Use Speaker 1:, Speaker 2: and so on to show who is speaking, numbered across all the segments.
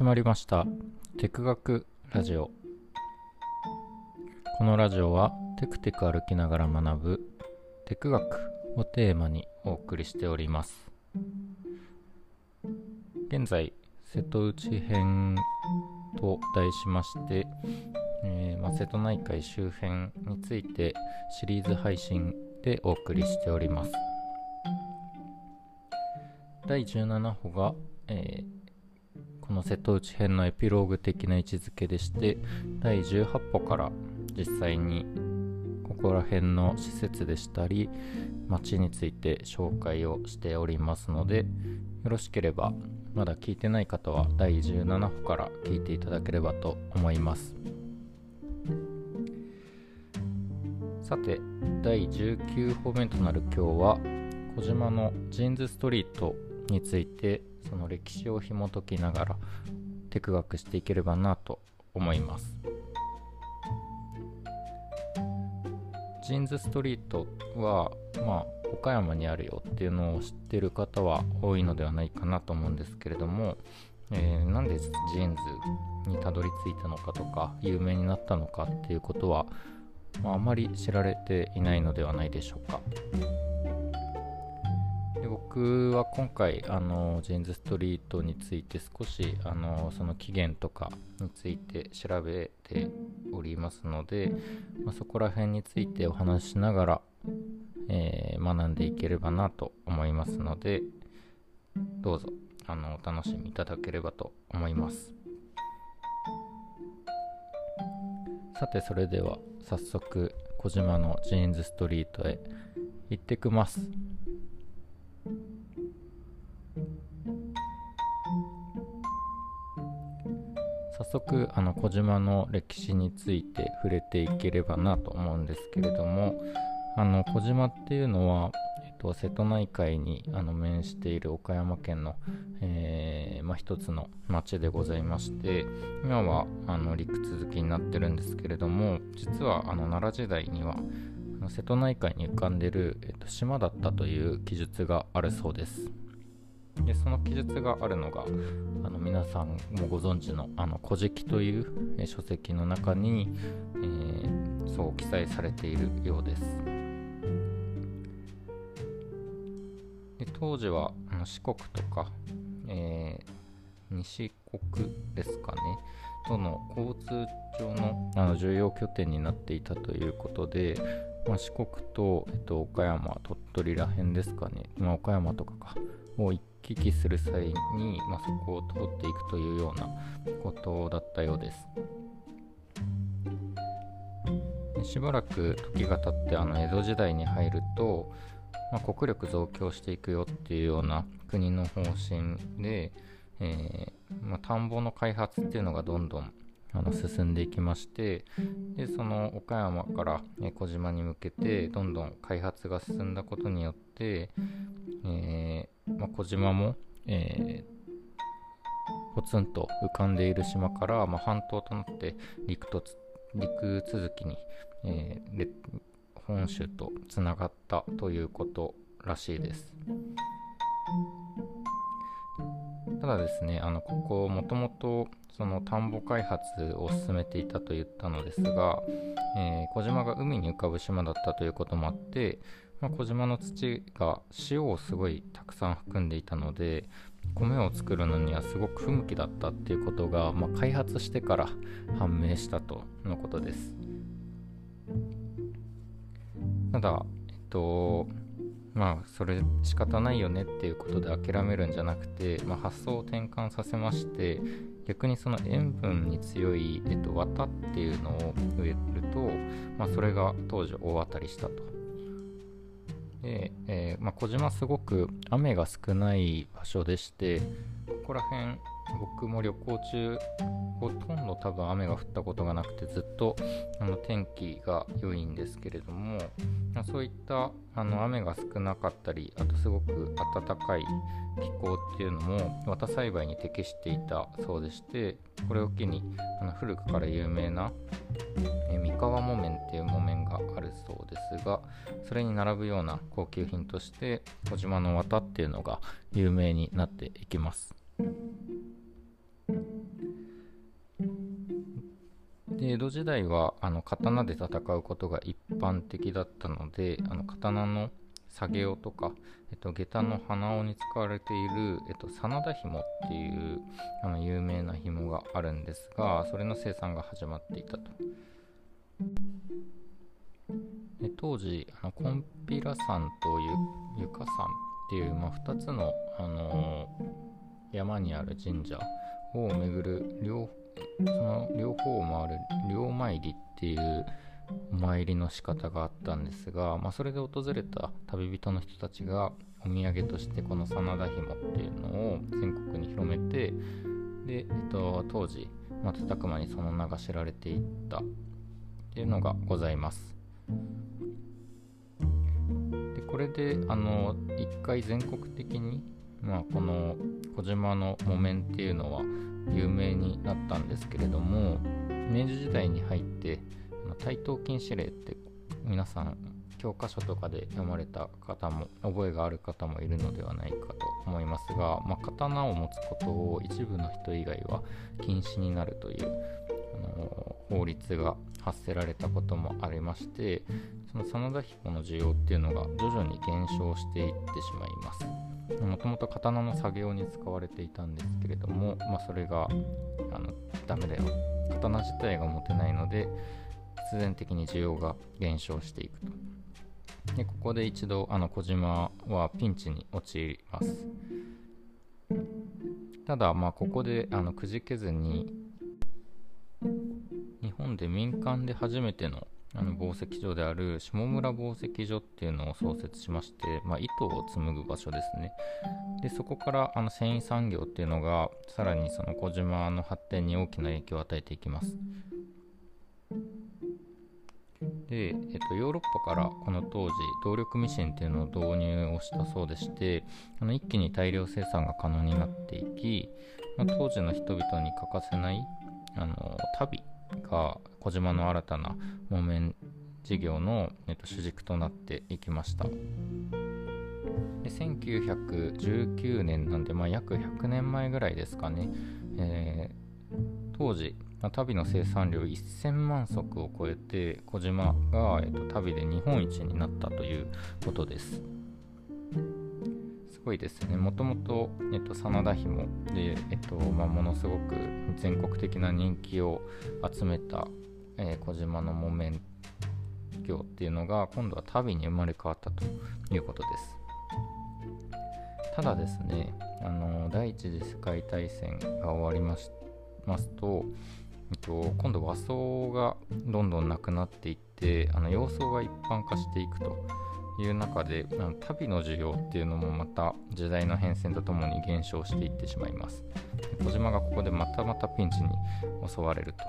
Speaker 1: 始まりました。テク学ラジオ。このラジオはテクテク歩きながら学ぶテク学をテーマにお送りしております。現在瀬戸内編と題しまして、えーまあ、瀬戸内海周辺についてシリーズ配信でお送りしております。第17歩が、えーこの瀬戸内編のエピローグ的な位置づけでして第18歩から実際にここら辺の施設でしたり街について紹介をしておりますのでよろしければまだ聞いてない方は第17歩から聞いていただければと思います。さて第19歩目となる今日は小島のジーンズストリートについてその歴史を紐解きながらテク学していければなと思いますジーンズストリートはまあ岡山にあるよっていうのを知ってる方は多いのではないかなと思うんですけれども、えー、なんでジーンズにたどり着いたのかとか有名になったのかっていうことは、まあ、あまり知られていないのではないでしょうか。で僕は今回あのジーンズストリートについて少しあのその起源とかについて調べておりますので、まあ、そこら辺についてお話ししながら、えー、学んでいければなと思いますのでどうぞあのお楽しみいただければと思います。さてそれでは早速小島のジーンズストリートへ行ってきます。早速あの小島の歴史について触れていければなと思うんですけれどもあの小島っていうのは、えっと、瀬戸内海にあの面している岡山県の、えーまあ、一つの町でございまして今はあの陸続きになってるんですけれども実はあの奈良時代には瀬戸内海に浮かんでる、えっと、島だったという記述があるそうです。でその記述があるのがあの皆さんもご存知の「あの古事記」という、え書籍の中に、えー、そう記載されているようです。で当時は四国とか、えー、西国ですかねとの交通上のあの重要拠点になっていたということで、まあ、四国と、えっと、岡山、鳥取ら辺ですかね、まあ、岡山とかか、を行き来する際に、まあ、そこを通っていくというようなことだったようです。しばらく時が経ってあの江戸時代に入ると、まあ、国力増強していくよっていうような国の方針で、えー、まあ、田んぼの開発っていうのがどんどんあの進んでいきましてでその岡山から小島に向けてどんどん開発が進んだことによって、えー、まあ、小島も、えー、ポツンと浮かんでいる島から、まあ、半島となって陸と陸続きに、えー、本州とつながったということらしいです。ただですね、あのここもともとその田んぼ開発を進めていたと言ったのですが、えー、小島が海に浮かぶ島だったということもあって、まあ、小島の土が塩をすごいたくさん含んでいたので米を作るのにはすごく不向きだったっていうことが、まあ、開発してから判明したとのことです。ただえっとまあそれ仕方ないよねっていうことで諦めるんじゃなくて、まあ、発想を転換させまして逆にその塩分に強い、えっと、綿っていうのを植えると、まあ、それが当時大当たりしたと。で、えー、まあ、小島すごく雨が少ない場所でしてここら辺僕も旅行中ほとんど多分雨が降ったことがなくてずっとあの天気が良いんですけれどもそういったあの雨が少なかったりあとすごく暖かい気候っていうのも綿栽培に適していたそうでしてこれを機にあの古くから有名なえ三河木綿っていう木綿があるそうですがそれに並ぶような高級品として小島の綿っていうのが有名になっていきます。で江戸時代はあの刀で戦うことが一般的だったのであの刀の下げ尾とか、えっと、下駄の鼻緒に使われている、えっと、真田紐っていうあの有名な紐があるんですがそれの生産が始まっていたと。で当時あのコンピラ山とゆか山っていう、まあ、2つの、あのー、山にある神社を巡る両その両方を回る両参りっていうお参りの仕方があったんですが、まあ、それで訪れた旅人の人たちがお土産としてこの真田紐っていうのを全国に広めてで、えっと、当時瞬く間にその名が知られていったっていうのがございます。でこれであの一回全国的に、まあ、この小島の木綿っていうのは有名になったんですけれども明治時代に入って対等禁止令って皆さん教科書とかで読まれた方も覚えがある方もいるのではないかと思いますが、まあ、刀を持つことを一部の人以外は禁止になるというあの法律が発せられたこともありましてその真田彦の需要っていうのが徐々に減少していってしまいます。もともと刀の作業に使われていたんですけれども、まあ、それがあのダメだよ。刀自体が持てないので必然的に需要が減少していくと。でここで一度あの小島はピンチに陥ります。ただまあここであのくじけずに日本で民間で初めてのあの紡績所である下村紡績所っていうのを創設しまして、まあ、糸を紡ぐ場所ですね。でそこからあの繊維産業っていうのがさらにその小島の発展に大きな影響を与えていきます。で、えっと、ヨーロッパからこの当時動力ミシンっていうのを導入をしたそうでしてあの一気に大量生産が可能になっていき、まあ、当時の人々に欠かせないあの旅が小島の新たな木綿事業の、えっと、主軸となっていきました。で1919年なんで、まあ、約100年前ぐらいですかね、えー、当時足袋の生産量1000万足を超えて小島が、えっと、足袋で日本一になったということです。すごいですね。もともと、えっと、真田紐で、えっとまあ、ものすごく全国的な人気を集めた、えー、小島の木綿業っていうのが今度は足袋に生まれ変わったということです。ただですねあの第一次世界大戦が終わりますとえっと、今度和装がどんどんなくなっていってあの洋装が一般化していくと。いう中であの旅の需要っていうのもまた時代の変遷とともに減少していってしまいます。小島がここでまたまたピンチに襲われると。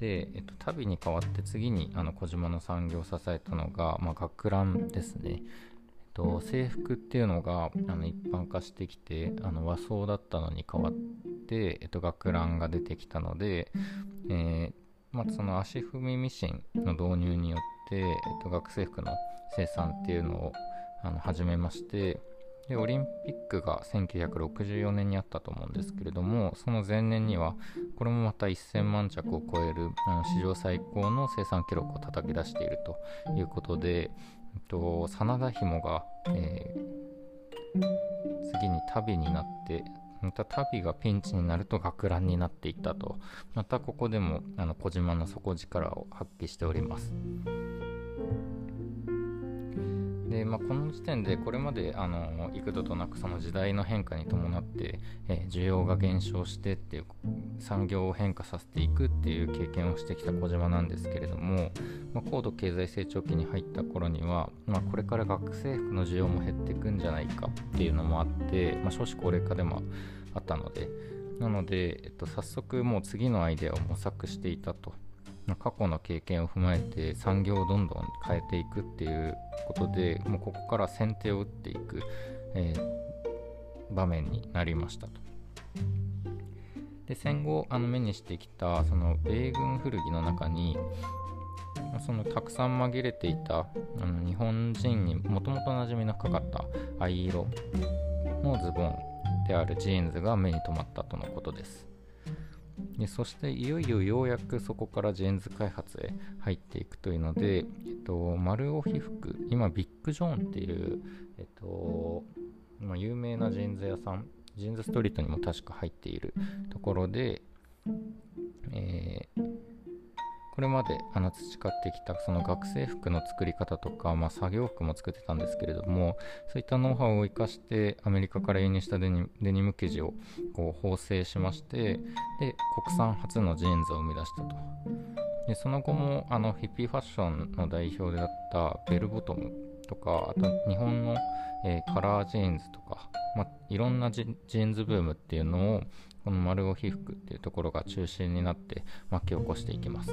Speaker 1: で、えっと、旅に代わって次にあの小島の産業を支えたのが、まあ、学ランですね。と制服っていうのがあの一般化してきてあの和装だったのに変わって、えっと、学ランが出てきたので、えー、まあ、その足踏みミシンの導入によって、えっと、学生服の生産っていうのをあの始めましてでオリンピックが1964年にあったと思うんですけれどもその前年にはこれもまた1000万着を超えるあの史上最高の生産記録を叩き出しているということでえっと真田紐が、えー、次に旅になってまた旅がピンチになると学ランになっていったと。またここでもあの小島の底力を発揮しております。で、まあ、この時点でこれまであの幾度となくその時代の変化に伴って、えー、需要が減少してっていう産業を変化させていくっていう経験をしてきた小島なんですけれども、まあ、高度経済成長期に入った頃には、まあ、これから学生服の需要も減っていくんじゃないかっていうのもあって、まあ、少子高齢化でもあったのでなので、えっと、早速もう次のアイデアを模索していたと過去の経験を踏まえて産業をどんどん変えていくっていうことでもうここから先手を打っていく、えー、場面になりましたと。で戦後あの目にしてきたその米軍古着の中にそのたくさん紛れていたあの日本人にもともと馴染みの深かった藍色のズボンであるジーンズが目に留まったとのことです。でそしていよいよようやくそこからジーンズ開発へ入っていくというので、えっと、丸尾被服今ビッグジョーンっていう、えっとまあ、有名なジーンズ屋さんジーンズストリートにも確か入っているところで、えー、これまであの培ってきたその学生服の作り方とか、まあ、作業服も作ってたんですけれどもそういったノウハウを生かしてアメリカから輸入したデニデニム生地をこう縫製しましてで国産初のジーンズを生み出したと。でその後もあのヒッピーファッションの代表であったベルボトムとかあと日本の、えー、カラージーンズとか、まあ、いろんなジーンズブームっていうのをこの丸尾被服っていうところが中心になって巻き起こしていきます。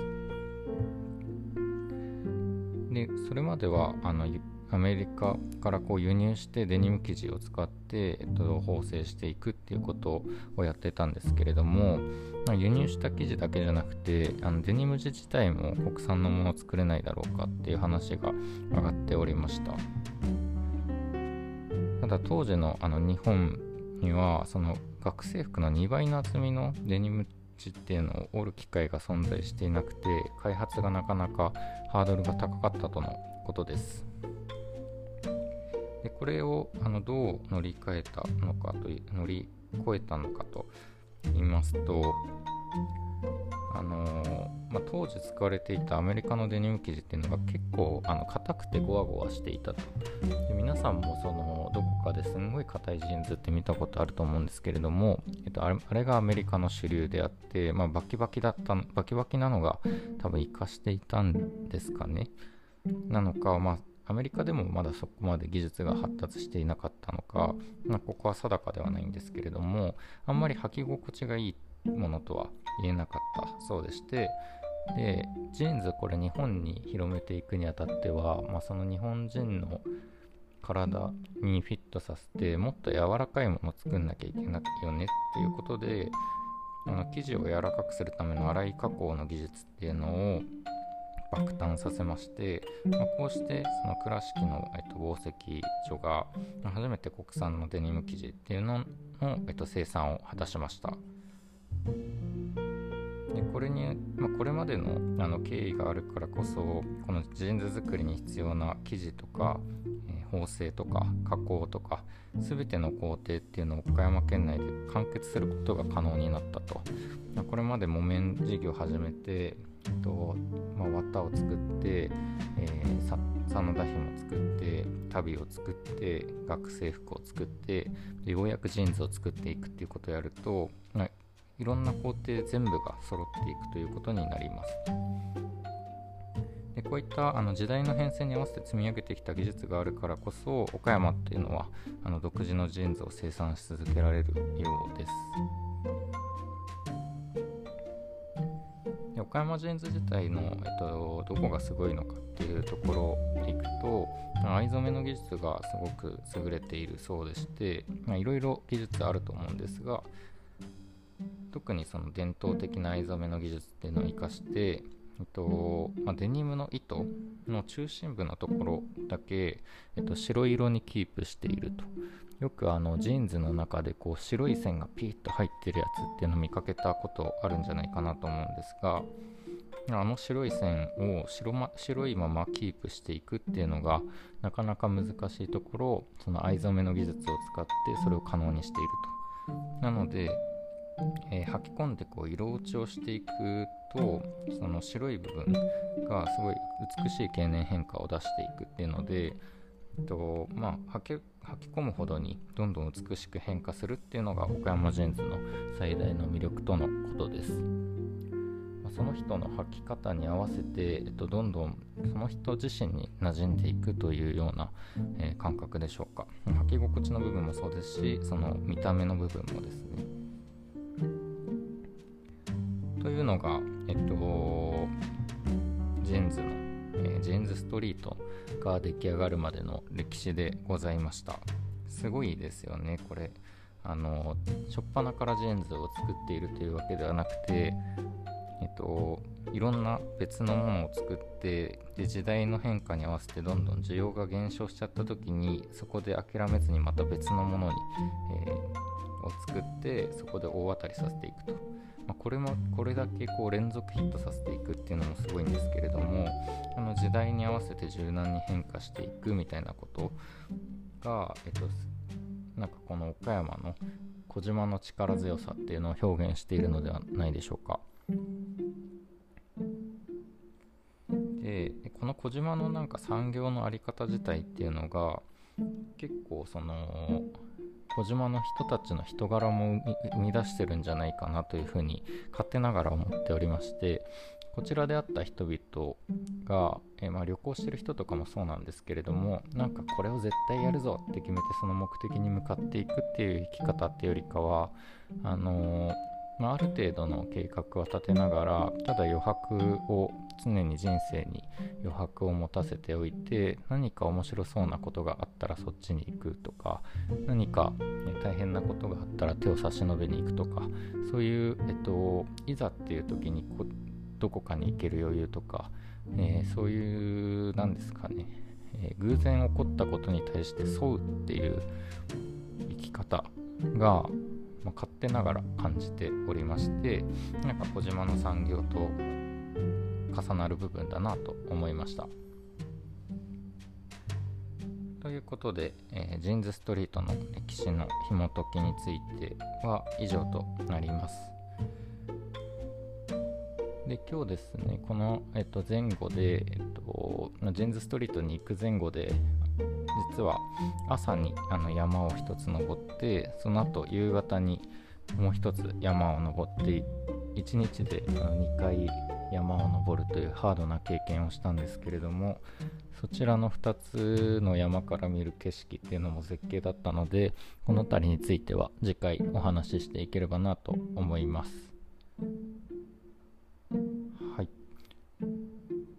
Speaker 1: でそれまではあのアメリカからこう輸入してデニム生地を使って、えっと、縫製していくっていうことをやってたんですけれども、まあ、輸入した生地だけじゃなくてあのデニム地自体も国産のものを作れないだろうかっていう話が上がっておりました。ただ当時のあの日本にはその学生服の2倍の厚みのデニム地っていうのを折る機会が存在していなくて開発がなかなかハードルが高かったとのことです。でこれをあのどう乗り換えたのかという乗り越えたのかと言いますとあの、まあ、当時使われていたアメリカのデニム生地っていうのが結構あの硬くてゴワゴワしていたと。で皆さんもそのどこかですんごい硬いジーンズって見たことあると思うんですけれども、えっと、あれがアメリカの主流であって、まあ、バキバキだったバキバキなのが多分活かしていたんですかね。なのか、まあ、アメリカでもまだそこまで技術が発達していなかったのか、まあ、ここは定かではないんですけれどもあんまり履き心地がいいってものとは言えなかったそうでしてでジーンズこれ日本に広めていくにあたっては、まあ、その日本人の体にフィットさせてもっと柔らかいものを作んなきゃいけないよねっていうことであの生地を柔らかくするための粗い加工の技術っていうのを爆誕させまして、まあ、こうしてその倉敷の、えっと、紡績所が初めて国産のデニム生地っていうのの、えっと、生産を果たしました。でこれに、まあ、これまでのあの経緯があるからこそこのジーンズ作りに必要な生地とか、えー、縫製とか加工とか全ての工程っていうのを岡山県内で完結することが可能になったと。これまで木綿事業を始めて、えっとまあ、綿を作って、えー、真田紐作って旅を作って学生服を作ってでようやくジーンズを作っていくっていうことをやると、まあ、いろんな工程全部が揃っていくということになります。でこういったあの時代の変遷に合わせて積み上げてきた技術があるからこそ岡山っていうのはあの独自のジーンズを生産し続けられるようです。で岡山ジーンズ自体の、えっと、どこがすごいのかっていうところでいくと藍染めの技術がすごく優れているそうでしていろいろ技術あると思うんですが特にその伝統的な藍染めの技術っていうのを生かして、えっとまあ、デニムの糸の中心部のところだけ、えっと、白色にキープしていると。よくあのジーンズの中でこう白い線がピーッと入ってるやつっていうのを見かけたことあるんじゃないかなと思うんですがあの白い線を白,、ま、白いままキープしていくっていうのがなかなか難しいところをその藍染めの技術を使ってそれを可能にしていると。なのでえー、履き込んでこう色落ちをしていくとその白い部分がすごい美しい経年変化を出していくっていうので、えっとまあ、吐き吐き込むほどにどんどん美しく変化するっていうのが岡山ジーンズの最大の魅力とのことです。まその人の履き方に合わせて、えっと、どんどんその人自身に馴染んでいくというような、えー、感覚でしょうか履き心地の部分もそうですしその見た目の部分もですねというのが、えっと、ジェンズの、えー、ジェンズストリートが出来上がるまでの歴史でございました。すごいですよね、これ。あの、初っ端からジェンズを作っているというわけではなくて、えっと、いろんな別のものを作ってで時代の変化に合わせてどんどん需要が減少しちゃった時にそこで諦めずにまた別のものに、えー、を作ってそこで大当たりさせていくとまあ、これもこれだけこう連続ヒットさせていくっていうのもすごいんですけれどもあの時代に合わせて柔軟に変化していくみたいなことが、えっと、なんかこの岡山の小島の力強さっていうのを表現しているのではないでしょうか。でこの小島のなんか産業の在り方自体っていうのが結構その小島の人たちの人柄も生み出してるんじゃないかなというふうに勝手ながら思っておりましてこちらで会った人々が、えー、まあ、旅行してる人とかもそうなんですけれどもなんかこれを絶対やるぞって決めてその目的に向かっていくっていう生き方っていうよりかはあのー、まあ、ある程度の計画は立てながらただ余白を常に人生に余白を持たせておいて何か面白そうなことがあったらそっちに行くとか何か、ね、大変なことがあったら手を差し伸べに行くとかそういう、えっと、いざっていう時にこどこかに行ける余裕とか、えー、そういう何ですかね、えー、偶然起こったことに対して沿うっていう生き方が、まあ、勝手ながら感じておりましてなんか小島の産業と重なる部分だなと思いました。ということで、えー、ジーンズストリートの歴史の紐解きについては以上となります。で今日ですね、この、えっと、前後で、えっと、ジェンズストリートに行く前後で、実は朝にあの山を1つ登って、その後夕方にもう1つ山を登って、1日で2回山を登るというハードな経験をしたんですけれどもそちらの2つの山から見る景色っていうのも絶景だったのでこの辺りについては次回お話ししていければなと思います。はい。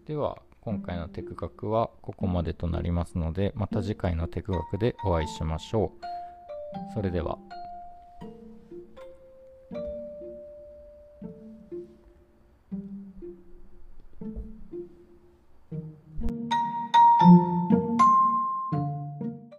Speaker 1: では今回のテク学はここまでとなりますのでまた次回のテク学でお会いしましょうそれでは。